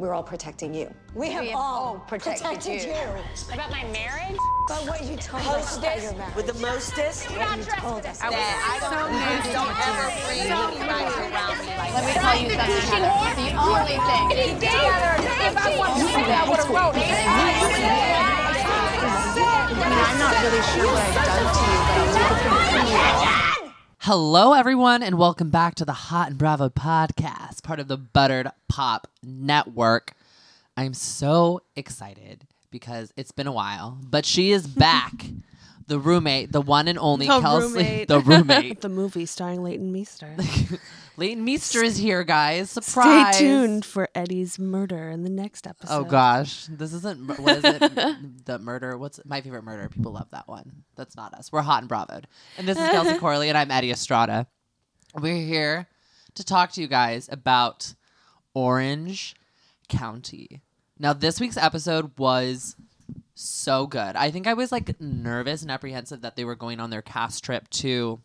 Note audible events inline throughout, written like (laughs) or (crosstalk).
we're all protecting you. We have, have all all protected protected, you. you. About my marriage? But what you told us about your marriage. with the mostest. what you told us. That I don't, please don't ever bring anybody around me like Let me tell you something. Heather. The only thing. If I want to say I would have wrote it. I mean, I'm not really sure what I've done to you, but I'll take it from you. Hello, everyone, and welcome back to the Hot and Bravo podcast, part of the Buttered Pop Network. I'm so excited because it's been a while, but she is back. (laughs) the roommate, the one and only The Kelsey, roommate. the roommate. (laughs) the movie starring Leighton Meester. (laughs) Leighton Meester is here, guys. Surprise! Stay tuned for Eddie's murder in the next episode. Oh gosh, this isn't what is it? (laughs) the murder. What's my favorite murder? People love that one. That's not us. We're hot and bravoed. And this is Kelsey Corley, and I'm Eddie Estrada. We're here to talk to you guys about Orange County. Now, this week's episode was so good. I think I was like nervous and apprehensive that they were going on their cast trip to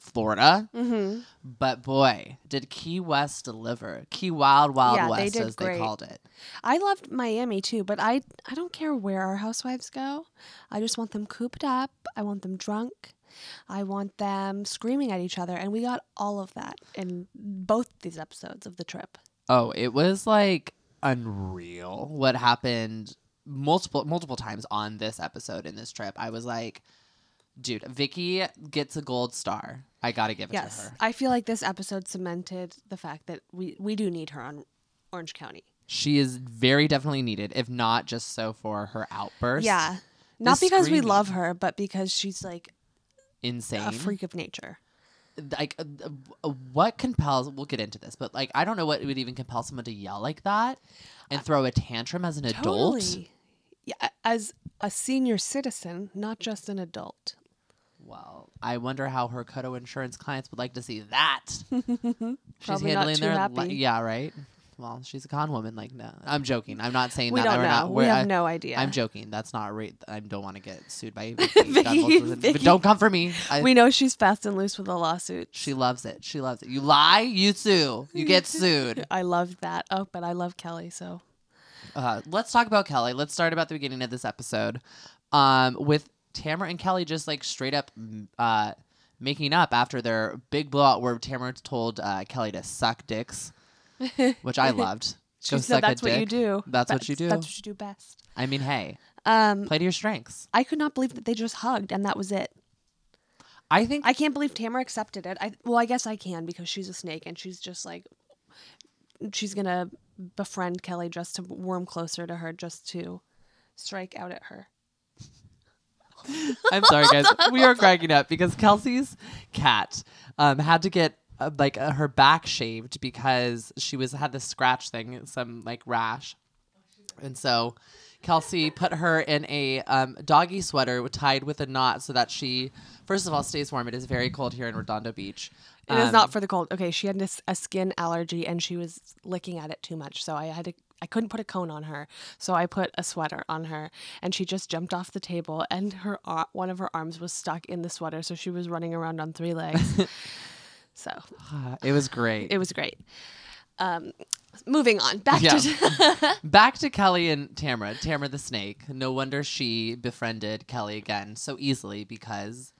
Florida. Mm-hmm. But boy, did Key West deliver. Key Wild Wild Yeah, they West, did as they great. called it. I loved Miami too, but I I don't care where our housewives go. I just want them cooped up. I want them drunk. I want them screaming at each other, and we got all of that in both these episodes of the trip. Oh, it was like unreal what happened multiple multiple times on this episode in this trip. I was like, dude, Vicky gets a gold star. I gotta give it to Yes, her. I feel like this episode cemented the fact that we we do need her on Orange County. She is very definitely needed, if not just so for her outburst. Yeah, not because we love her, but because she's like insane. a freak of nature. like uh, uh, what compels we'll get into this but like i don't know what would even compel someone to yell like that and throw a tantrum as an adult Totally. Yeah, as a senior citizen, not just an adult. well i wonder how her Coto insurance clients would like to see that. (laughs) She's handling their li- yeah right? Well she's a con woman like no. I'm joking. I'm not saying We that don't we're know. not We we're- have I- no idea. i'm joking. That's not right i don't want to get sued by (laughs) (laughs) Vicky. Vicky- knows what- Vicky- but don't come for me. I, we know she's fast and loose with a lawsuit. she loves it. She loves it. You lie you sue. You get sued. I love that. Oh, but I love Kelly, so uh, let's talk about Kelly. Let's start about the beginning of this episode, um, with Tamara and Kelly just like straight up uh, making up after their big blowout where Tamara told uh, Kelly to suck dicks, (laughs) which I loved. she Go said that's what you do. That's what you do. That's what you do best. I mean, hey, Um, play to your strengths. I could not believe that they just hugged and that was it. I think I can't believe Tamara accepted it. I well, I guess I can because she's a snake and she's just like she's gonna befriend Kelly just to warm closer to her, just to strike out at her. (laughs) I'm sorry, guys. we are cracking up because Kelsey's cat um, had to get uh, like uh, her back shaved because she was had this scratch thing, some like rash, and so Kelsey put her in a um, doggy sweater tied with a knot so that she, first of all, stays warm. It is very cold here in Redondo Beach. It is Um, not for the cold. Okay, she had a skin allergy and she was licking at it too much, so I had to. I couldn't put a cone on her, so I put a sweater on her, and she just jumped off the table, and her ar- one of her arms was stuck in the sweater, so she was running around on three legs. (laughs) so It was great. it was great. Um, moving on, back Yeah. to (laughs) Back to Kelly and Tamara. Tamara the snake. No wonder she befriended Kelly again so easily because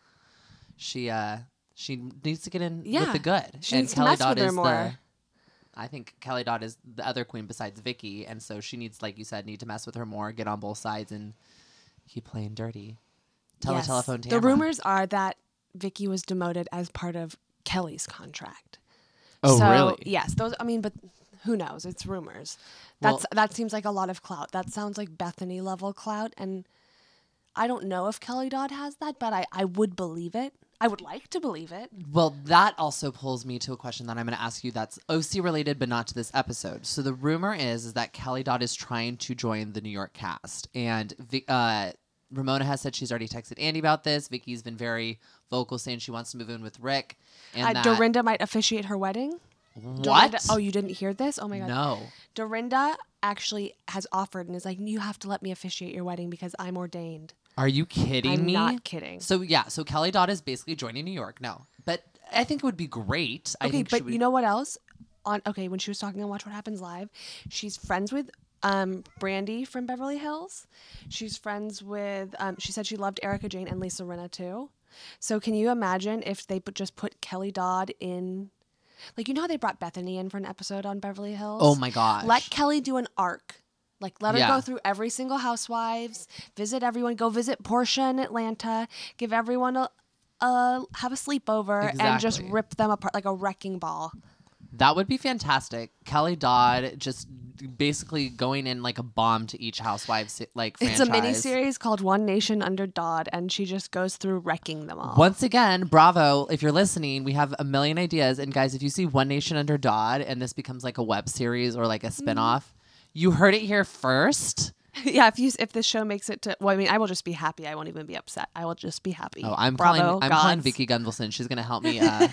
she uh she needs to get in with the good. She needs to mess with her more. I think Kelly Dodd is the other queen besides Vicky, and so she needs, like you said, need to mess with her more, get on both sides, and keep playing dirty. Tell Yes. the telephone The rumors are that Vicky was demoted as part of Kelly's contract. Oh, so, really? Yes, those. I mean, but who knows? It's rumors. Well- That's that seems like a lot of clout. That sounds like Bethany level clout, and I don't know if Kelly Dodd has that, but I I would believe it. I would like to believe it. Well, that also pulls me to a question that I'm going to ask you that's OC related, but not to this episode. So the rumor is, is that Kelly Dodd is trying to join the New York cast, and uh, Ramona has said she's already texted Andy about this. Vicky's been very vocal, saying she wants to move in with Rick. And Uh, that, Dorinda might officiate her wedding. What? Dorinda, oh, you didn't hear this? Oh my god. no. Dorinda actually has offered and is like, you have to let me officiate your wedding because I'm ordained. Are you kidding me? I'm me? not kidding. So yeah, so Kelly Dodd is basically joining New York. No, but I think it would be great. I Okay, think but would- you know what else? on okay when she was talking on Watch What Happens Live, she's friends with um Brandi from Beverly Hills. She's friends with um she said she loved Erika Jayne and Lisa Rinna too. So can you imagine if they put, just put Kelly Dodd in like you know how they brought Bethany in for an episode on Beverly Hills? Oh my gosh. Let Kelly do an arc. Like let her Yeah. go through every single housewives, visit everyone, go visit Porsha in Atlanta, give everyone a, a have a sleepover and just rip them apart like a wrecking ball. That would be fantastic. Kelly Dodd just basically going in like a bomb to each housewives like It's a mini series called One Nation Under Dodd, and she just goes through wrecking them all. Once again, bravo. If you're listening, we have a million ideas. And guys, if you see One Nation Under Dodd and this becomes like a web series or like a Mm-hmm. spinoff, you heard it here first. (laughs) yeah, if you if the show makes it to, well, I mean, I will just be happy. I won't even be upset. I will just be happy. Oh, I'm Bravo, calling I'm calling. Vicky Gunvalson. She's gonna help me (laughs) uh,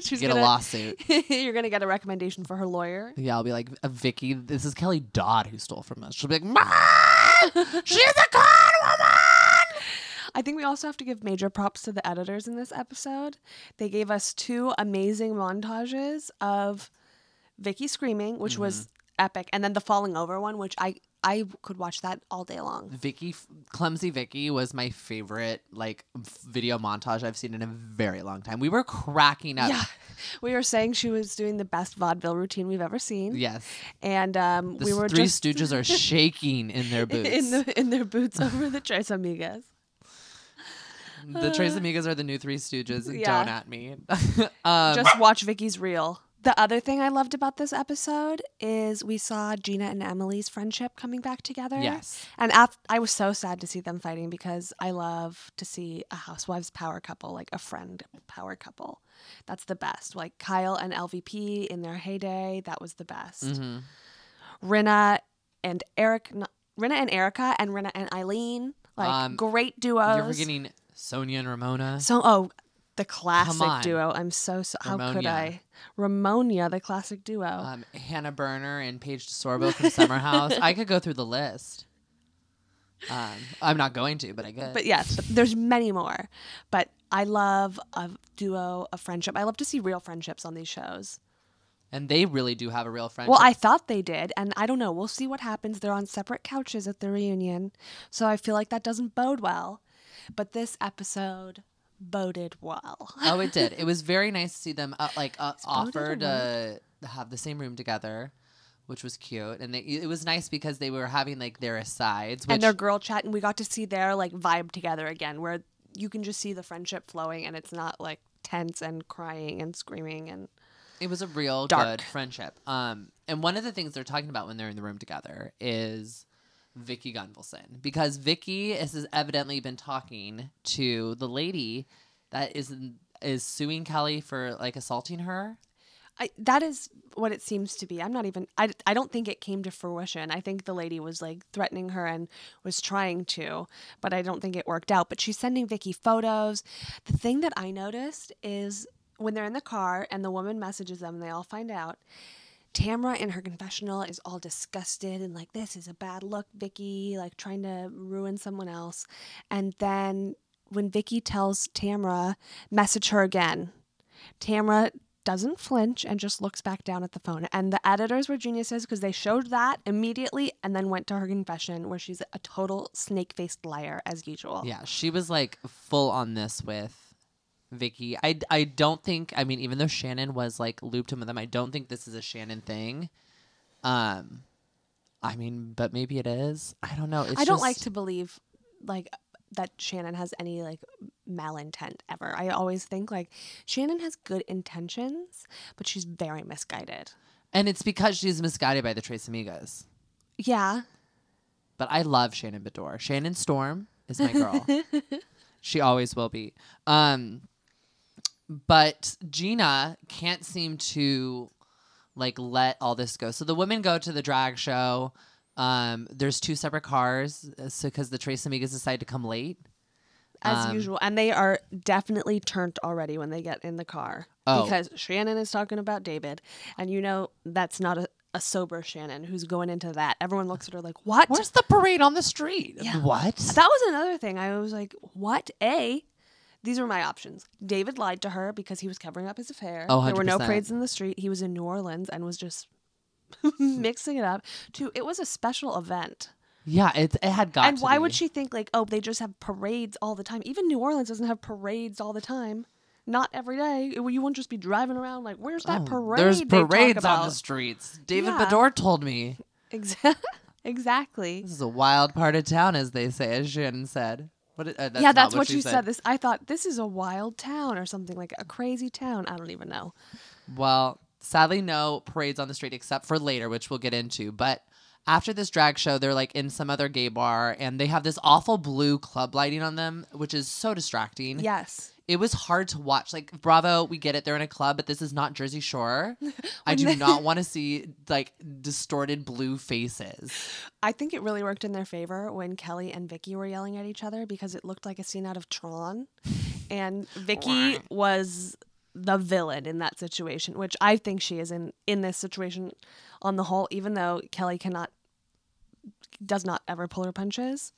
She's get gonna, a lawsuit. (laughs) You're gonna get a recommendation for her lawyer. Yeah, I'll be like, uh, Vicky, this is Kelly Dodd who stole from us. She'll be like! She's a con woman! I think we also have to give major props to the editors in this episode. They gave us two amazing montages of Vicky screaming, which was Mm-hmm. epic, and then the falling over one, which I I could watch that all day long. Vicky, clumsy Vicky was my favorite like video montage I've seen in a very long time. We were cracking up. Yeah, (laughs) we were saying she was doing the best vaudeville routine we've ever seen. Yes. and um, The we were Three just Stooges are (laughs) shaking in their (laughs) boots. in the in their boots over the Tres Amigas. the Tres (sighs) Amigas are the new Three Stooges. Yeah. Don't at me. um, Just watch Vicky's reel. The other thing I loved about this episode is we saw Gina and Emily's friendship coming back together. Yes. And af- I was so sad to see them fighting because I love to see a housewives power couple, like a friend power couple. That's the best. Like Kyle and LVP in their heyday, that was the best. Rinna and Eric, Rinna and Erika, and Rinna and Eileen, like Um, great duos. You're forgetting Sonja and Ramona. So, oh, the classic duo. I'm so, so how could Ramonia. I? Ramonia, the classic duo. Um, Hannah Berner and Paige DeSorbo from Summer House. I could go through the list. Um, I'm not going to, but I could. but yes, but there's many more. But I love a duo, a friendship. I love to see real friendships on these shows. and they really do have a real friendship. Well, I thought they did, and I don't know. We'll see what happens. They're on separate couches at the reunion, so I feel like that doesn't bode well. But this episode boded well. oh, it did. (laughs) It was very nice to see them uh, like uh, a to have the same room together, which was cute. And they, it was nice because they were having like their asides, which and their girl chat, and we got to see their like vibe together again, where you can just see the friendship flowing, and it's not like tense and crying and screaming and It was a real Dark. good friendship. Um, and one of the things they're talking about when they're in the room together is Vicky Gunvalson because Vicky has evidently been talking to the lady that is is suing Kelly for like assaulting her. I, that is what it seems to be. I'm not even. I, I don't think it came to fruition. I think the lady was like threatening her and was trying to, but I don't think it worked out. But she's sending Vicky photos. The thing that I noticed is when they're in the car and the woman messages them, and they all find out. Tamra in her confessional is all disgusted and like, this is a bad look, Vicky, like trying to ruin someone else. And then when Vicky tells Tamra, message her again, Tamra doesn't flinch and just looks back down at the phone. And the editors were geniuses because they showed that immediately and then went to her confession where she's a total snake faced liar as usual. Yeah, she was like full on this with Vicky. I, I don't think. I mean, even though Shannon was like looped in with them, I don't think this is a Shannon thing. Um, I mean, but maybe it is. I don't know. It's I don't like to believe like that Shannon has any like malintent ever. I always think like Shannon has good intentions, but she's very misguided. And it's because she's misguided by the Tres Amigas. Yeah. But I love Shannon Beador. Shannon Storm is my girl. (laughs) she always will be. Um, but Gina can't seem to like let all this go. So the women go to the drag show. Um, there's two separate cars, uh, so because the Tres Amigas decide to come late. As Um, usual. And they are definitely turned already when they get in the car. Oh. Because Shannon is talking about David. And you know that's not a, a sober Shannon who's going into that. Everyone looks at her like, What? Where's the parade on the street? Yeah. What? That was another thing. I was like, What? A these were my options. David lied to her because he was covering up his affair. Oh, there were no 100%. parades in the street. He was in New Orleans and was just (laughs) (laughs) mixing it up. Two, it was a special event. Yeah, it it had got. and to why be. would she think like, oh, they just have parades all the time? Even New Orleans doesn't have parades all the time. Not every day. It- You wouldn't just be driving around like, where's that Oh, parade? There's they talk parades on about? the streets. David Yeah. Beador told me (laughs) Exa- exactly. this is a wild part of town, as they say, as Shannon said. What? Uh, that's yeah, that's what, she you said. This I thought this is a wild town or something like a crazy town. I don't even know. Well, sadly, no parades on the street except for later, which we'll get into. But after this drag show, they're like in some other gay bar and they have this awful blue club lighting on them, which is so distracting. Yes. It was hard to watch. Like, Bravo, we get it. They're in a club, but this is not Jersey Shore. (laughs) I do they- not (laughs) want to see like distorted blue faces. I think it really worked in their favor when Kelly and Vicky were yelling at each other because it looked like a scene out of Tron. And Vicky was the villain in that situation, which I think she is in in this situation on the whole, even though Kelly cannot does not ever pull her punches.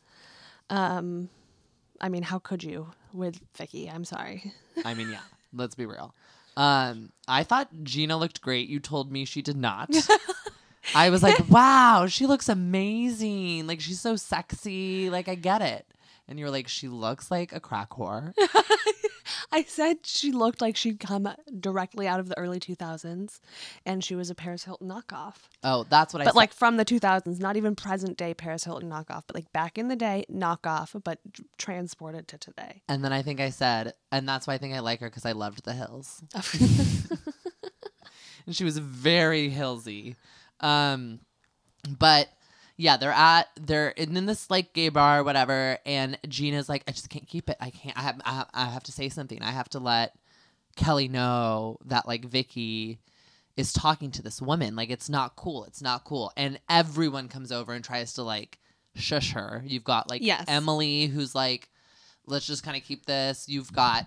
Um I mean, how could you with Vicky? I'm sorry. I mean, yeah, let's be real. Um, I thought Gina looked great. You told me she did not. (laughs) I was like, wow, she looks amazing. Like she's so sexy. Like I get it. And you were like, she looks like a crack whore. (laughs) I said she looked like she'd come directly out of the early 2000s and she was a Paris Hilton knockoff. Oh, that's what I said. but like from the 2000s, not even present day Paris Hilton knockoff, but like back in the day knockoff, but transported to today. and then I think I said, and that's why I think I like her because I loved the hills. (laughs) and she was very hillsy. Um, but yeah, they're at they're in, in this like gay bar or whatever, and Gina's like, I just can't keep it. I can't. I have. I have, I have to say something. I have to let Kelly know that like Vicky is talking to this woman. Like it's not cool. It's not cool. And everyone comes over and tries to like shush her. You've got like Yes. Emily who's like, let's just kind of keep this. You've got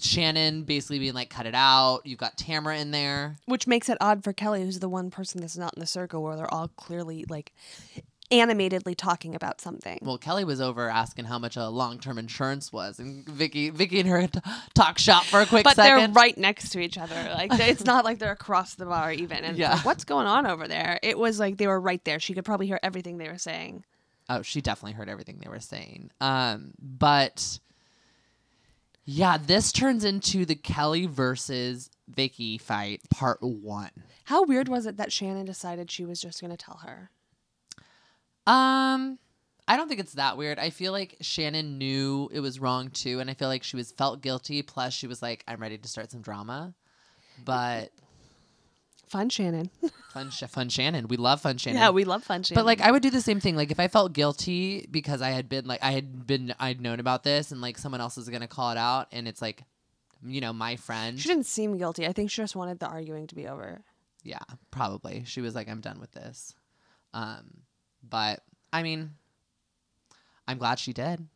Shannon basically being like, cut it out. You've got Tamara in there. Which makes it odd for Kelly, who's the one person that's not in the circle where they're all clearly like animatedly talking about something. Well, Kelly was over asking how much a long-term insurance was, and Vicky, Vicky and her t- talk shop for a quick but they're right next to each other. Like it's not like they're across the bar even. And Yeah. yeah. what's going on over there? It was like they were right there. She could probably hear everything they were saying. Oh, she definitely heard everything they were saying. Um, but yeah, this turns into the Kelly versus Vicky fight, part one. How weird was it that Shannon decided she was just going to tell her? Um, I don't think it's that weird. I feel like Shannon knew it was wrong too, and I feel like she was felt guilty. Plus, she was like, "I'm ready to start some drama." But Fun Shannon. (laughs) fun, Sh- fun Shannon. We love fun Shannon. yeah, we love fun Shannon. But like I would do the same thing. Like if I felt guilty because I had been like I had been I'd known about this and like someone else is gonna call it out and it's like, you know, my friend. she didn't seem guilty. I think she just wanted the arguing to be over. Yeah, probably. She was like, I'm done with this. Um, but I mean, I'm glad she did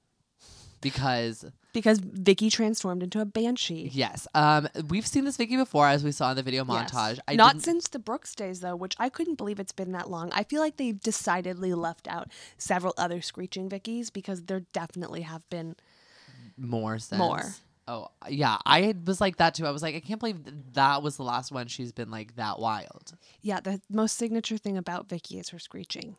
because Because Vicky transformed into a banshee. yes, um, we've seen this Vicky before as we saw in the video Yes. montage. I Not didn't- since the Brooks days, though, which I couldn't believe it's been that long. I feel like they've decidedly left out several other screeching Vickies because there definitely have been. more sense. More. Oh yeah, I was like that too. I was like, I can't believe that was the last one she's been like that wild. Yeah, the most signature thing about Vicky is her screeching.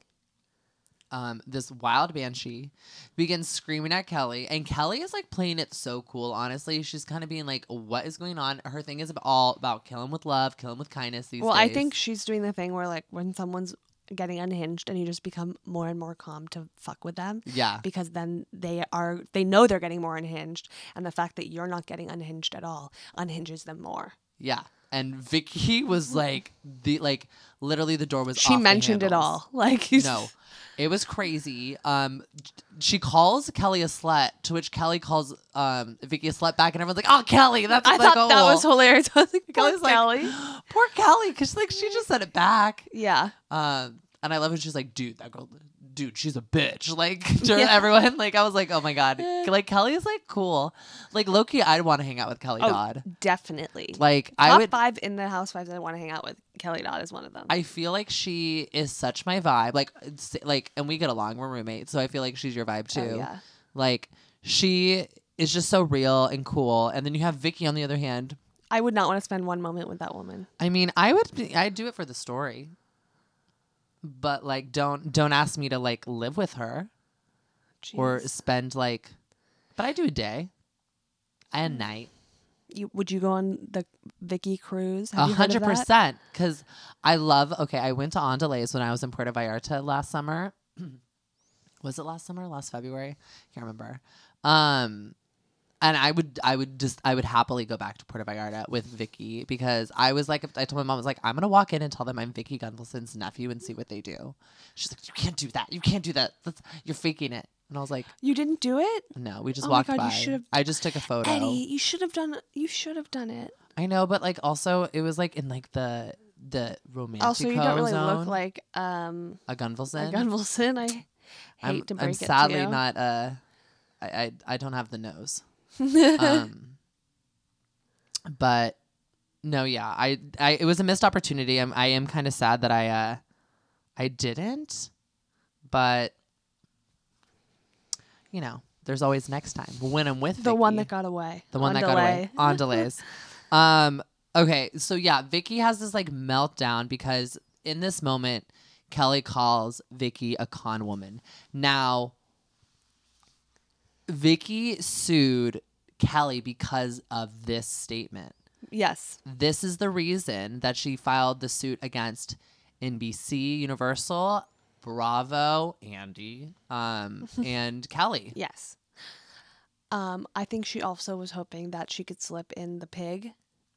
Um, this wild banshee begins screaming at Kelly, and Kelly is like playing it so cool. Honestly, she's kind of being like, "What is going on?" Her thing is all about killing with love, killing with kindness. These well, I think she's doing the thing where, like, when someone's getting unhinged and you just become more and more calm to fuck with them yeah, because then they are they know they're getting more unhinged and the fact that you're not getting unhinged at all unhinges them more yeah. And Vicky was like the like literally the door was. Open. She mentioned it all (laughs) like No, it was crazy. Um, she calls Kelly a slut, to which Kelly calls um Vicky a slut back, and everyone's like, "Oh, Kelly, that's i like, thought that was hilarious (laughs) i was like poor Kelly's like, kelly Poor Kelly, because like she just said it back. yeah Um, and I love when she's like, dude, that girl, dude, she's a bitch. (laughs) Like (laughs) to Yeah. everyone, like I was like, oh my god, (laughs) like Kelly is like cool. Like Loki, I'd want to hang out with Kelly Oh, Dodd. definitely Like top I would. five in the housewives i want to hang out with kelly dodd is one of them I feel like she is such my vibe. Like, like, and we get along. We're roommates, so I feel like she's your vibe oh, too. Oh, yeah Like she is just so real and cool. And then you have Vicky on the other hand. I would not want to spend one moment with that woman. I mean, I would I'd do it for the story. But like don't don't ask me to like live with her or spend like but I do a day. Mm. And night. you, would you go on the Vicky cruise? A Have you heard of hundred percent. Because I love. Okay, I went to Andale's when I was in Puerto Vallarta last summer. (clears throat) was it last summer? Last February? Can't remember. Um, and I would, I would just, I would happily go back to Puerto Vallarta with Vicky because I was like, I told my mom, I was like, I'm gonna walk in and tell them I'm Vicky Gunvalson's nephew and see what they do. She's like, you can't do that. You can't do that. That's, you're faking it. And I was like, You didn't do it, no, we just Oh my walked God, you by. I just took a photo. Eddie. You should have done. You should have done it. I know, but like also it was like in like the the romantic Also, you don't really zone. look like um a Gunvalson. a Gunvalson. I hate I'm, to break I'm it to sadly not. Uh, I, I I don't have the nose. (laughs) um, but no, yeah, I I it was a missed opportunity. I'm I am kind of sad that I uh I didn't, but you know, there's always next time when I'm with the one that got away. The one on that got away on (laughs) delays. Um, okay, so yeah, Vicky has this like meltdown because in this moment, Kelly calls Vicky a con woman. Now, Vicky sued Kelly because of this statement. Yes. This is the reason that she filed the suit against NBC, Universal, Bravo, Andy, um, (laughs) and Kelly. Yes. Um, I think she also was hoping that she could slip in the pig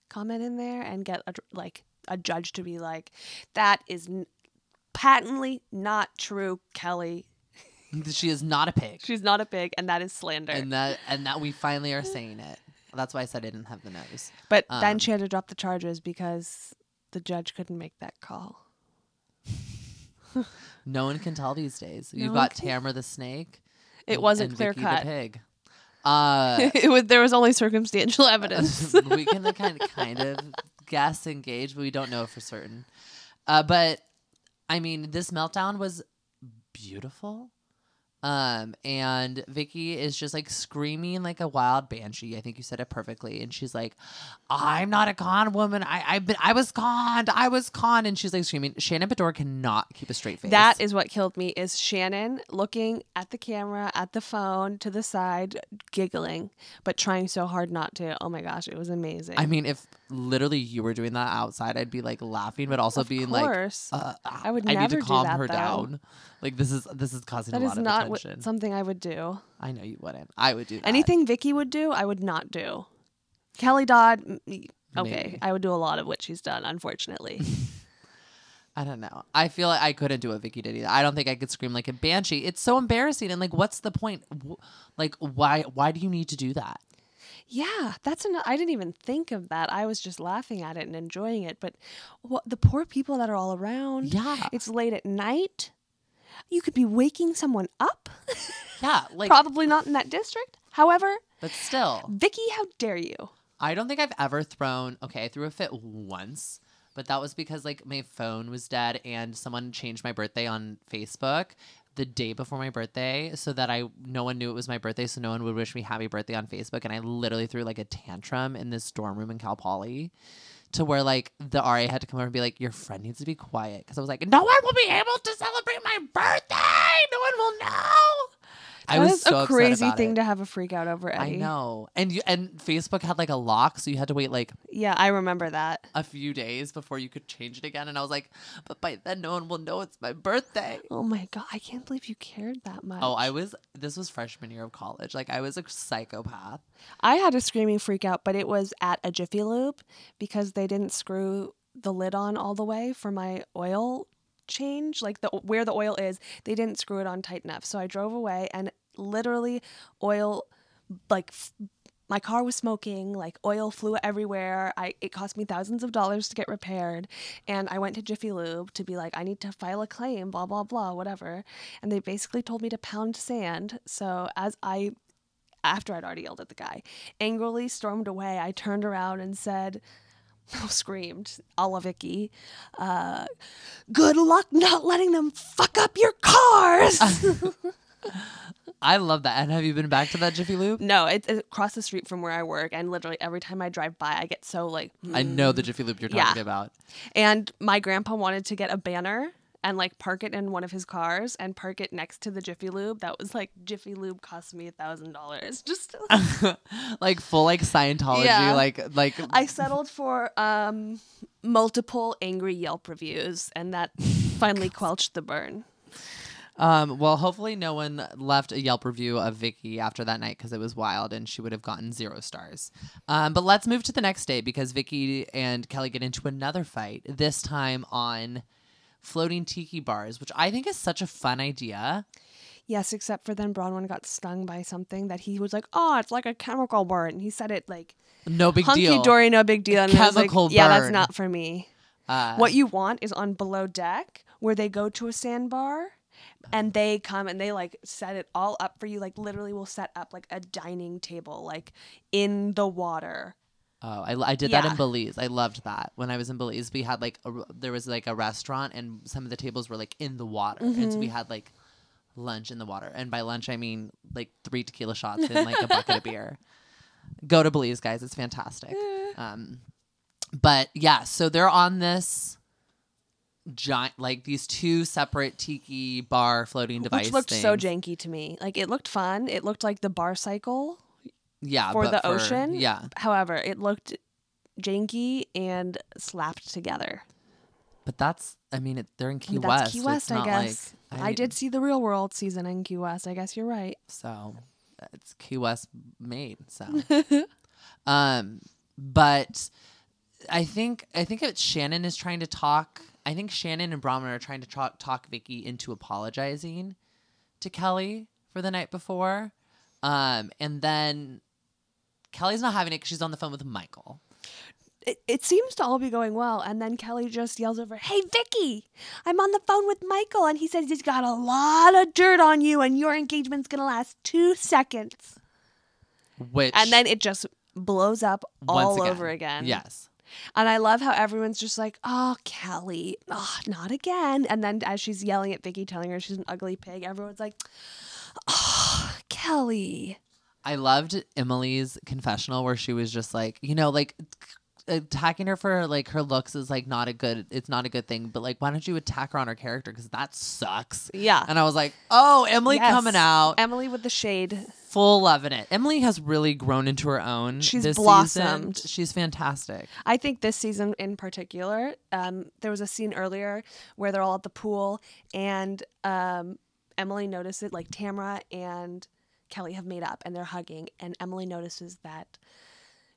comment in there and get a, like a judge to be like, "That is n- patently not true, Kelly. She is not a pig. She's not a pig, and that is slander." and that and that we finally are saying it. That's why I said I didn't have the nose. but um, then she had to drop the charges because the judge couldn't make that call. (laughs) No one can tell these days. No You've got can. Tamara the snake. It wasn't clear Vicky cut. The pig. (laughs) Uh, it was there was only circumstantial (laughs) evidence. we can like, kind of kind of guess and gauge, but we don't know for certain. Uh, but I mean, this meltdown was beautiful. Um, and Vicky is just like screaming like a wild banshee. I think you said it perfectly. And she's like, "I'm not a con woman. I I been I was conned. I was conned." And she's like screaming. Shannon Beador cannot keep a straight face. That is what killed me is Shannon looking at the camera, at the phone, to the side, giggling, but trying so hard not to. Oh my gosh, it was amazing. I mean, if literally you were doing that outside, I'd be like laughing, but also of being course. like, uh, I would I need to do calm that, her though. down. Like this is this is causing that a is lot of not what, attention. something I would do. I know you wouldn't. I would do that. Anything Vicky would do, I would not do. Kelly Dodd, okay, Maybe. I would do a lot of what she's done, unfortunately. (laughs) I don't know. I feel like I couldn't do what Vicky did either. I don't think I could scream like a banshee. It's so embarrassing. And like, what's the point? Wh- Like, why? Why do you need to do that? Yeah, that's an. I didn't even think of that. I was just laughing at it and enjoying it. But what, the poor people that are all around. Yeah, It's late at night. You could be waking someone up. yeah. (laughs) Like, Probably not in that district. However, but still, Vicky, how dare you? I don't think I've ever thrown. Okay, I threw a fit once, but that was because like my phone was dead and someone changed my birthday on Facebook the day before my birthday so that I no one knew it was my birthday, so no one would wish me happy birthday on Facebook. And I literally threw like a tantrum in this dorm room in Cal Poly. To where like the RA had to come over and be like, "Your friend needs to be quiet," because I was like, "No one will be able to celebrate my birthday. No one will know." I was so a crazy thing it. to have a freak out over, I know, and you and Facebook had like a lock, so you had to wait like Yeah, I remember that. a few days before you could change it again. And I was like, but by then no one will know it's my birthday. Oh my god, I can't believe you cared that much. Oh, I was, this was freshman year of college. Like, I was a psychopath. I had a screaming freak out, but it was at a Jiffy Lube because they didn't screw the lid on all the way for my oil change, like the where the oil is. They didn't screw it on tight enough. So I drove away and literally oil like f- my car was smoking, like oil flew everywhere. I it cost me thousands of dollars to get repaired, and I went to Jiffy Lube to be like, I need to file a claim, blah blah blah, whatever. And they basically told me to pound sand. So as I after I'd already yelled at the guy, angrily stormed away, I turned around and said, (laughs) screamed, a la Vicky, uh, good luck not letting them fuck up your cars. (laughs) I love that. And have you been back to that Jiffy Lube? No, it's, it's across the street from where I work, and literally every time I drive by, I get so like. I know the Jiffy Lube you're Yeah. talking about. And my grandpa wanted to get a banner and like park it in one of his cars and park it next to the Jiffy Lube. That was like Jiffy Lube cost me a thousand dollars. Just (laughs) like full like Scientology, Yeah. like like I settled for um multiple angry Yelp reviews, and that (laughs) finally quelched the burn. Um, well, hopefully no one left a Yelp review of Vicky after that night because it was wild and she would have gotten zero stars. Um, but let's move to the next day because Vicky and Kelly get into another fight, this time on floating tiki bars, which I think is such a fun idea. Yes, except for then Braunwyn got stung by something that he was like, "Oh, it's like a chemical burn." And he said it like No big hunky deal. Hunky dory, no big deal. And was like, Chemical yeah, that's not for me. Uh, What you want is on below deck where they go to a sandbar and they come and they like set it all up for you. Like literally, will set up like a dining table like in the water. Oh, I, I did that in Belize. I loved that. When I was in Belize, we had like a, r- there was like a restaurant, and some of the tables were like in the water, and Mm-hmm. so we had like lunch in the water. And by lunch, I mean like three tequila shots and like a bucket of (laughs) beer. Go to Belize, guys. It's fantastic. Um, but yeah, so they're on this giant, like these two separate tiki bar floating device, Which looked so things. janky to me. Like it looked fun. It looked like the bar cycle. Yeah, for the ocean? Yeah, However, it looked janky and slapped together. but that's. I mean, it, they're in I Key mean, West. that's Key West, I not guess. Like, I, did see the Real World season in Key West. I guess you're right. So it's Key West made. So, (laughs) um, but I think I think it's Shannon is trying to talk. I think Shannon and Braunwyn are trying to talk, talk Vicky into apologizing to Kelly for the night before, um, and then Kelly's not having it because she's on the phone with Michael. it, it seems to all be going well. And then Kelly just yells over, Hey, Vicky, I'm on the phone with Michael. And he says he's got a lot of dirt on you and your engagement's going to last two seconds. Which And then it just blows up all over again. Yes. And I love how everyone's just like, Oh, Kelly, oh, not again. And then as she's yelling at Vicky, telling her she's an ugly pig, everyone's like, Oh, Kelly. I loved Emily's confessional where she was just like, you know, like attacking her for like her looks is like not a good it's not a good thing, but like why don't you attack her on her character cuz that sucks. Yeah. And I was like, "Oh, Emily Yes. coming out, Emily with the shade. full loving it." Emily has really grown into her own. She's blossomed. Season. She's fantastic. I think this season in particular, um, there was a scene earlier where they're all at the pool and um, Emily notices, like Tamara and Kelly have made up and they're hugging, and Emily notices that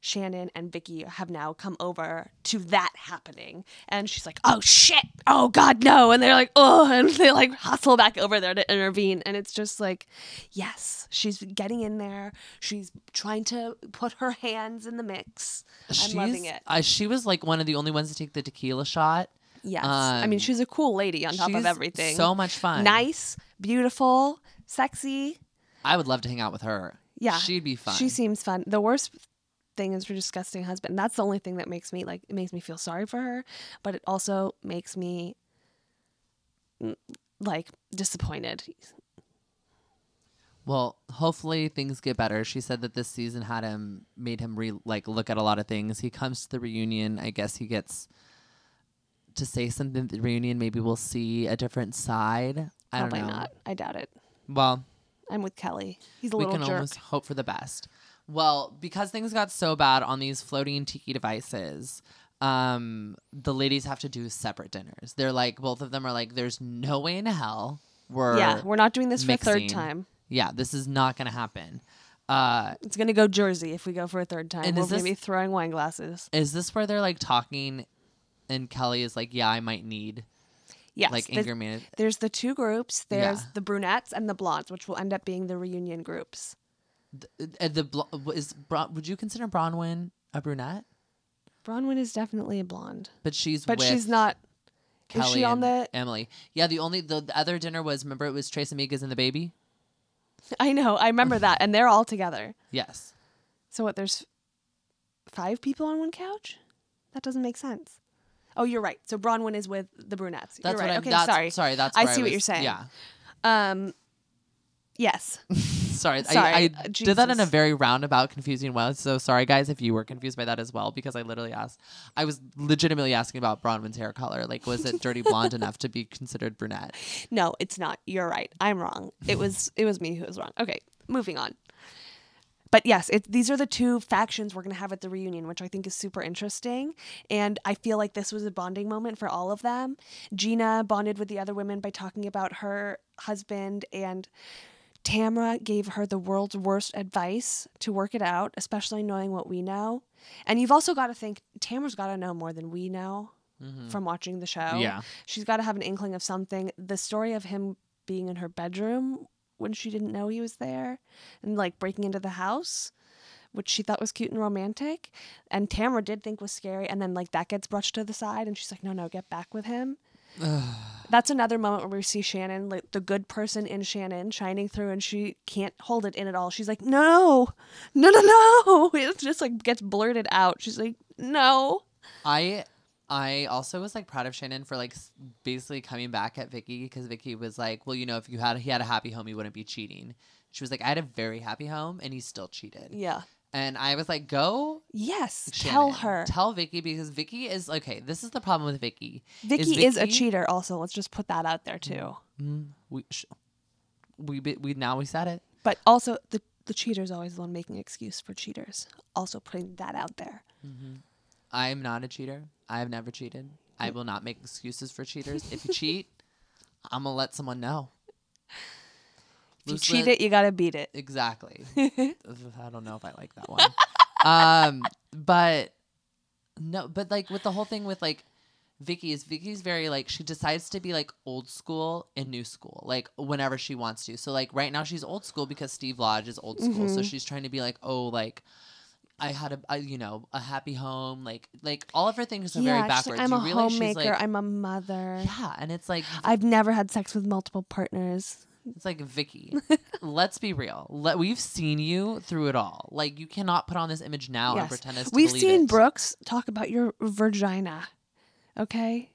Shannon and Vicky have now come over to that happening, and she's like, "Oh shit! Oh god, no!" And they're like, "Oh!" (laughs) and they like hustle back over there to intervene, and it's just like, yes, she's getting in there. She's trying to put her hands in the mix. I'm loving it. Uh, she was like one of the only ones to take the tequila shot. Yes. I mean, Um, she's a cool lady on top of everything. So much fun. Nice, beautiful, sexy. I would love to hang out with her. Yeah. She'd be fun. She seems fun. The worst thing is her disgusting husband. That's the only thing that makes me like it makes me feel sorry for her, but it also makes me mm, like disappointed. Well, hopefully things get better. She said that this season had him made him re like look at a lot of things. He comes to the reunion. I guess he gets to say something at the reunion. Maybe we'll see a different side. I Probably don't know. not. I doubt it. Well, I'm with Kelly. He's a we little can jerk. almost hope for the best. Well, because things got so bad on these floating tiki devices, um, the ladies have to do separate dinners. They're like, both of them are like, "There's no way in hell we're yeah, we're not doing this for a third time. yeah, this is not gonna happen." Uh, It's gonna go Jersey if we go for a third time. And We're is gonna be throwing wine glasses. Is this where they're like talking, and Kelly is like, "Yeah, I might need Yes, like the- anger management." There's the two groups. There's Yeah. the brunettes and the blondes, which will end up being the reunion groups. Uh, the bl- is Bron- would you consider Braunwyn a brunette? Braunwyn is definitely a blonde, But she's but with she's not. Kelly is she on the? Emily. Yeah, the only the, the other dinner was remember it was Tres Amigas and the baby. (laughs) I know. I remember that, and they're all together. Yes, So what? There's five people on one couch. That doesn't make sense. Oh, you're right. So Braunwyn is with the brunettes. that's you're right. what I'm. okay, that's, sorry. sorry. That's I see what was- you're saying. Yeah, Um, yes. sorry. (laughs) Sorry, I, I did that in a very roundabout, confusing way. So sorry, guys, if you were confused by that as well, because I literally asked. I was legitimately asking about Braunwyn's hair color. Like, was it dirty blonde enough to be considered brunette? (laughs) No, it's not. You're right. I'm wrong. It was it was me who was wrong. Okay, moving on. But yes, it, these are the two factions we're going to have at the reunion, which I think is super interesting. And I feel like this was a bonding moment for all of them. Gina bonded with the other women by talking about her husband, and Tamra gave her the world's worst advice to work it out, especially knowing what we know. And you've also got to think Tamra's got to know more than we know mm-hmm. from watching the show. Yeah. She's got to have an inkling of something. The story of him being in her bedroom when she didn't know he was there and like breaking into the house, which she thought was cute and romantic. And Tamara did think was scary. And then like that gets brushed to the side and she's like, no, no, get back with him. (sighs) That's another moment where we see Shannon, like the good person in Shannon, shining through, and she can't hold it in at all. She's like, "No, no, no, no!" (laughs) It just like gets blurted out. She's like, "No." I I also was like proud of Shannon for like basically coming back at Vicky because Vicky was like, well, you know, if you had he had a happy home, he wouldn't be cheating. She was like, I had a very happy home, and he still cheated. Yeah. And I was like, go Yes. Tell her. Tell Vicky because Vicky is okay. This is the problem with Vicky. Vicky is, a cheater. Also, let's just put that out there too. Mm, we sh- we be- we now we said it. But also, the the cheater is always the one making excuse for cheaters. Also, putting that out there. I am not a cheater. I have never cheated. I will not make excuses for cheaters. If you cheat, (laughs) I'm gonna let someone know. If you Loose cheat it, you gotta beat it. Exactly. (laughs) I don't know if I like that one. um, but no, but like with the whole thing with like Vicky is Vicky's very like she decides to be like old school and new school like whenever she wants to. So like right now she's old school because Steve Lodge is old school. So she's trying to be like oh like I had a, a you know a happy home like like all of her things are very she's backwards. like, I'm you a homemaker. like I'm a mother. yeah, and it's like I've never had sex with multiple partners. It's like Vicky. (laughs) let's be real. Let, we've seen you through it all. Like you cannot put on this image now and pretend us to We've seen it. Brooks talk about your vagina. Okay.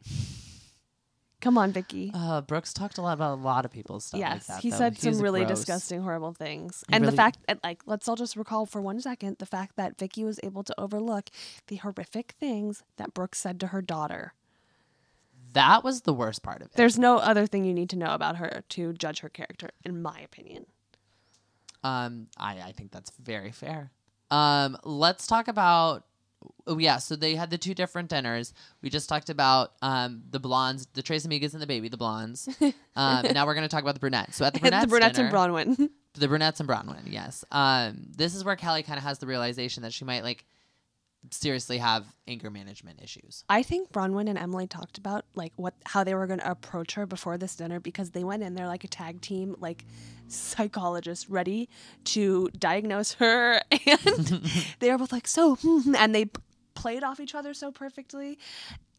Come on, Vicky. Uh, Brooks talked a lot about a lot of people's stuff like yes, that. he though. said some really gross. disgusting, horrible things. He and really- the fact, and like, let's all just recall for one second the fact that Vicky was able to overlook the horrific things that Brooks said to her daughter. That was the worst part of it. There's no other thing you need to know about her to judge her character, in my opinion. Um, I I think that's very fair. Um, let's talk about. Oh yeah, so they had the two different dinners. We just talked about um the blondes, the Tres Amigas and the baby, the blondes. (laughs) Um, and now we're gonna talk about the brunettes. So at the brunettes, (laughs) the brunettes dinner, and Braunwyn. (laughs) the brunettes and Braunwyn, yes. Um, this is where Kelly kind of has the realization that she might like seriously have anger management issues. I think Braunwyn and Emily talked about like what how they were going to approach her before this dinner because they went in there like a tag team, like psychologists ready to diagnose her, (laughs) and (laughs) they were both like so, hmm," and they played off each other so perfectly.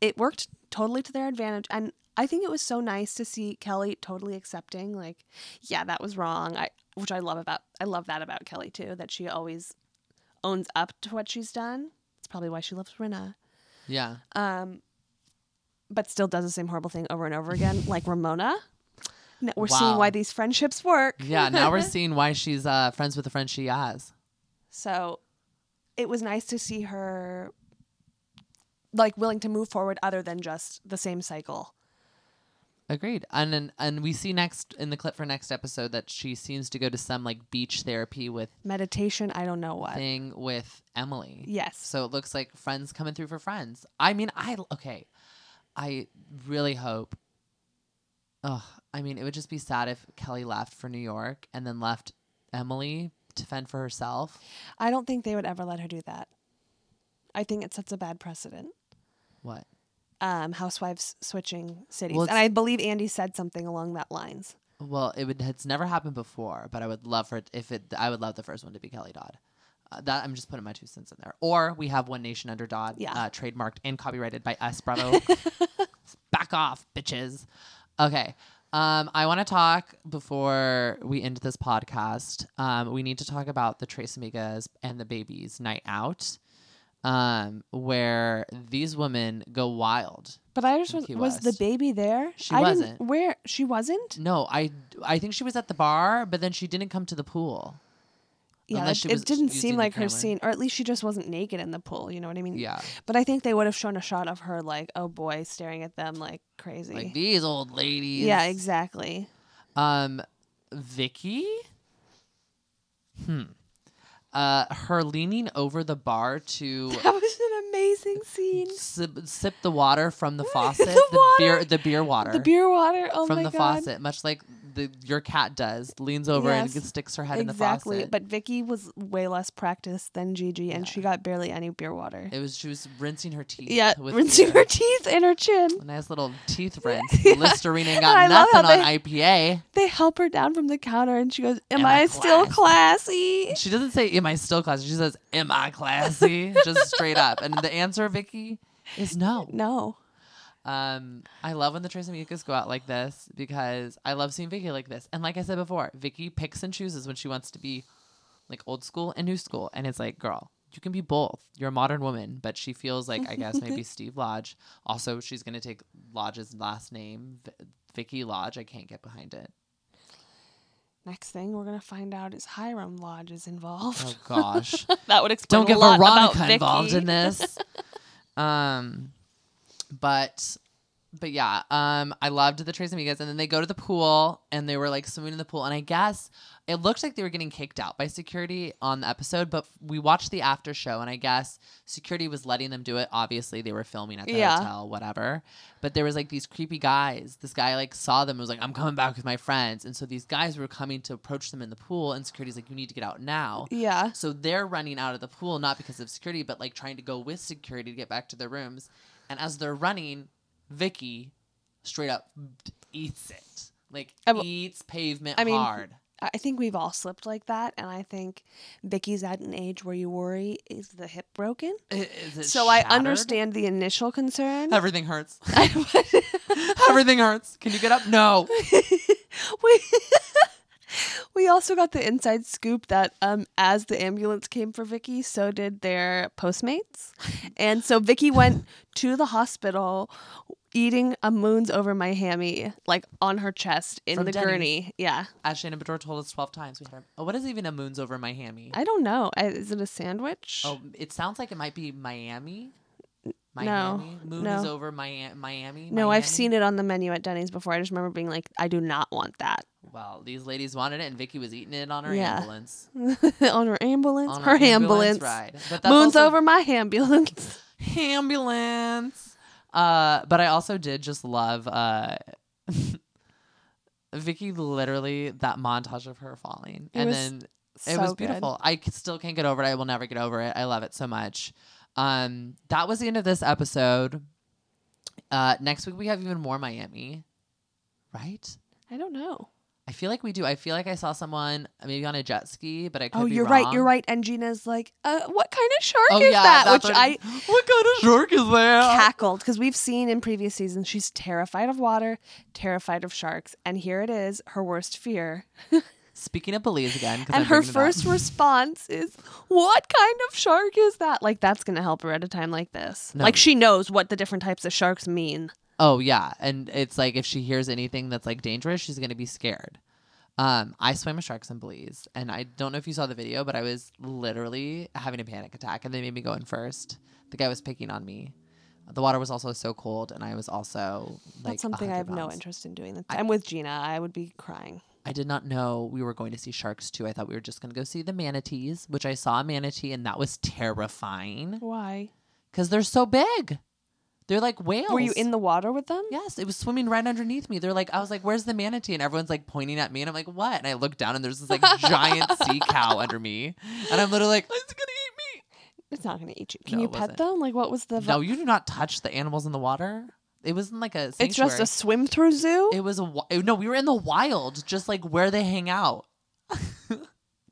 It worked totally to their advantage, and I think it was so nice to see Kelly totally accepting, like, yeah, that was wrong. I which I love about I love that about Kelly too, that she always owns up to what she's done. It's probably why she loves Rinna Yeah. um, but still does the same horrible thing over and over again, (laughs) like Ramona. We're seeing why these friendships work. Yeah, now we're (laughs) seeing why she's uh, friends with the friend she has. So it was nice to see her like willing to move forward other than just the same cycle. Agreed. And then and we see next in the clip for next episode that she seems to go to some like beach therapy with Meditation, I don't know what. thing with Emily. Yes. So it looks like friends coming through for friends. I mean, I okay. I really hope. Oh, I mean, it would just be sad if Kelly left for New York and then left Emily to fend for herself. I don't think they would ever let her do that. I think it sets a bad precedent. What? Um, housewives switching cities. Well, and I believe Andy said something along that lines. Well, it would. It's never happened before, but I would love for it if it. I would love the first one to be Kelly Dodd. Uh, that I'm just putting my two cents in there. Or we have One Nation Under Dodd, Yeah. uh, trademarked and copyrighted by us. Bravo. (laughs) Back off, bitches. Okay. Um, I want to talk before we end this podcast. Um, we need to talk about the Tres Amigas and the babies night out. Um, where these women go wild. But I just was, was the baby there? She I wasn't. Didn't, where she wasn't? No, I I think she was at the bar, but then she didn't come to the pool. Yeah, it, it didn't seem like her scene, or at least she just wasn't naked in the pool. You know what I mean? Yeah, But I think they would have shown a shot of her, like, oh boy, staring at them like crazy. like these old ladies. yeah, exactly. Um, Vicky. Hmm. Uh, her leaning over the bar to (laughs) That was an amazing scene. sip, sip the water from the (laughs) faucet, The the, beer, the beer water, The beer water. Oh from the god. faucet, much like the your cat does, leans over and sticks her head in the Exactly. faucet. But Vicky was way less practiced than Gigi, and she got barely any beer water. it was she was rinsing her teeth. yeah, with rinsing beer. her teeth and her chin. A (laughs) nice little teeth rinse. (laughs) Listerine ain't got I love how nothing on IPA. They help her down from the counter, and she goes, "Am, Am I, I still classy?" She doesn't say, "Am I still classy?" She says, "Am I classy?" (laughs) Just straight up. And the answer, Vicky, is no. No. Um, I love when the Tres Amigas go out like this because I love seeing Vicky like this. And like I said before, Vicky picks and chooses when she wants to be like old school and new school. And it's like, girl, you can be both. You're a modern woman, but she feels like I guess maybe (laughs) Steve Lodge. Also, she's gonna take Lodge's last name, v- Vicky Lodge. I can't get behind it. Next thing we're gonna find out is Hiram Lodge is involved. Oh gosh. (laughs) that would explain don't get a lot about Veronica involved in this. (laughs) um, but but yeah, um, I loved the Tres Amigas, and then they go to the pool and they were like swimming in the pool, and I guess it looked like they were getting kicked out by security on the episode, but we watched the after show, and I guess security was letting them do it. Obviously, they were filming at the Yeah. hotel, whatever. But there was like these creepy guys. This guy like saw them and was like, "I'm coming back with my friends," and so these guys were coming to approach them in the pool, and security's like, "You need to get out now." Yeah. So they're running out of the pool not because of security, but like trying to go with security to get back to their rooms. And as they're running, Vicky straight up eats it. Like I eats pavement I mean, hard. I think we've all slipped like that, and I think Vicky's at an age where you worry is the hip broken. I- Is it So I understand the initial concern. Everything hurts. (laughs) Everything hurts. Can you get up? No. (laughs) we we also got the inside scoop that um as the ambulance came for Vicky, so did their postmates. And so Vicky went (laughs) to the hospital eating a moons over my hammy like on her chest in From the Denny's. gurney. Yeah. As Shannon Beador told us 12 times, we had a, oh, what is even a moons over my hammy? I don't know. I, is it a sandwich? Oh, it sounds like it might be Miami. No, Miami. Moon is no. over Miami. Miami. no, I've seen it on the menu at Denny's before. I just remember being like, I do not want that. Well, these ladies wanted it, and Vicky was eating it on her Yeah. ambulance. (laughs) on her ambulance. On her ambulance. ride. But that's Moons also- over my ambulance. (laughs) ambulance. Uh, but I also did just love uh, (laughs) Vicky. Literally, that montage of her falling, It and was then it was beautiful. I c- still can't get over it. I will never get over it. I love it so much. Um, that was the end of this episode. Uh, next week we have even more Miami, right? I don't know. I feel like we do. I feel like I saw someone maybe on a jet ski, but I could Oh, you're right. You're right. And Gina's like, uh, what kind of shark Oh is yeah, that? Which what- I (laughs) What kind of shark is that? cackled because we've seen in previous seasons she's terrified of water, terrified of sharks, and here it is, her worst fear. (laughs) Speaking of Belize again, And I'm her first (laughs) response is, "What kind of shark is that?" Like that's gonna help her at a time like this. No. Like she knows what the different types of sharks mean. Oh yeah, and it's like if she hears anything that's like dangerous, she's gonna be scared. Um, I swam with sharks in Belize, and I don't know if you saw the video, but I was literally having a panic attack, and they made me go in first. The guy was picking on me. The water was also so cold, and I was also like That's something I 100 have no interest in doing. I'm with Gina. I would be crying. I did not know we were going to see sharks too. I thought we were just gonna go see the manatees, which I saw a manatee, and that was terrifying Why? because they're so big. They're like whales. Were you in the water with them? Yes, it was swimming right underneath me. They're like, I was like, "Where's the manatee?" And everyone's like pointing at me, and I'm like, "What?" And I look down, and there's this like (laughs) giant sea cow under me, and I'm literally like, "It's gonna eat me." It's not going to eat you. Can No, you pet them? Like what was the? me." No, you do not touch the animals in the water. It wasn't like a. Sanctuary. it's just a swim through zoo. It was a. wi- oh, No, we were in the wild, just like where they hang out. (laughs)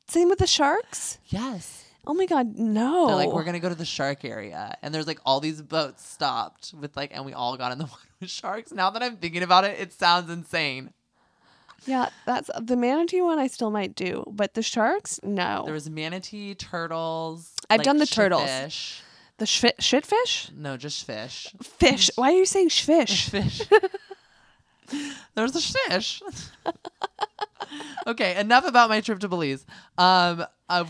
Same with the sharks. Yes. Oh my god, no! They're like, we're gonna go to the shark area, and there's like all these boats stopped with like, and we all got in the (laughs) water with sharks. Now that I'm thinking about it, it sounds insane. Yeah, that's the manatee one. I still might do, but the sharks, no. There was manatee, turtles. I've like, done the turtles. fish. The shit shitfish? No, just fish. Fish. Why are you saying shfish? (laughs) Fish. There's a fish. okay, enough about my trip to Belize. Um, uh,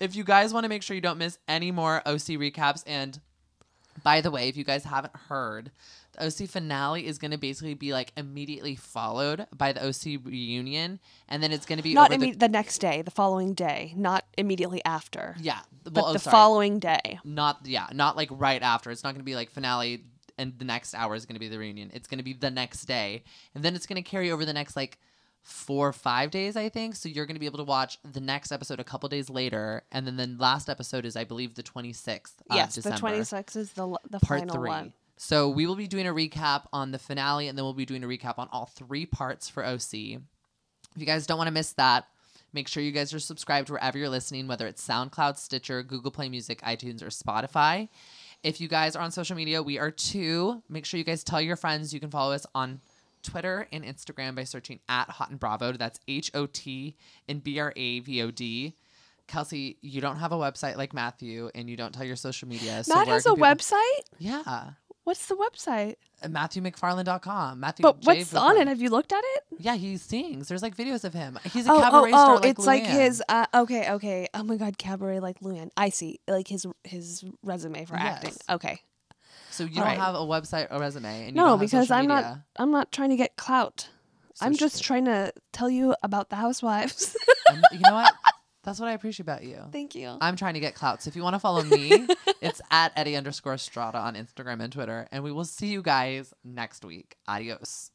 if you guys want to make sure you don't miss any more OC recaps, and by the way, if you guys haven't heard, the OC finale is going to basically be like immediately followed by the OC reunion, and then it's going to be Not imme- the, next day, the following day, not immediately after. the yeah, But oh, the sorry. following day. not yeah, not like right after. It's not going to be like finale and the next hour is going to be the reunion. It's going to be the next day, and then it's going to carry over the next like four or five days, I think. So you're going to be able to watch the next episode a couple days later, and then the last episode is, I believe, the 26th. Of yes, the 26th is the the part final three. one. So we will be doing a recap on the finale, and then we'll be doing a recap on all three parts for OC. If you guys don't want to miss that, make sure you guys are subscribed wherever you're listening, whether it's SoundCloud, Stitcher, Google Play Music, iTunes, or Spotify. If you guys are on social media, we are too. Make sure you guys tell your friends. You can follow us on Twitter and Instagram by searching at Hot and Bravo. That's H O T and B R A V O D. Kelsey, you don't have a website like Matthew, and you don't tell your social media. So Matt has a people- website? Yeah. What's the website? Uh, MatthewMcFarland.com. Matthew But J. what's on it? Have you looked at it? Yeah, he sings. There's like videos of him. He's a Oh, oh, cabaret oh, star. Like it's like his. Uh, okay, okay. Oh my God, cabaret like Luann. I see. Like his his resume for acting. Okay. So you all don't right. have a website or resume, and you No, because I'm not. I'm not trying to get clout. I'm just trying to tell you about the housewives. You know what? (laughs) That's what I appreciate about you. Thank you. I'm trying to get clout. So if you want to follow me, (laughs) it's at Eddie underscore Strada on Instagram and Twitter. And we will see you guys next week. Adios.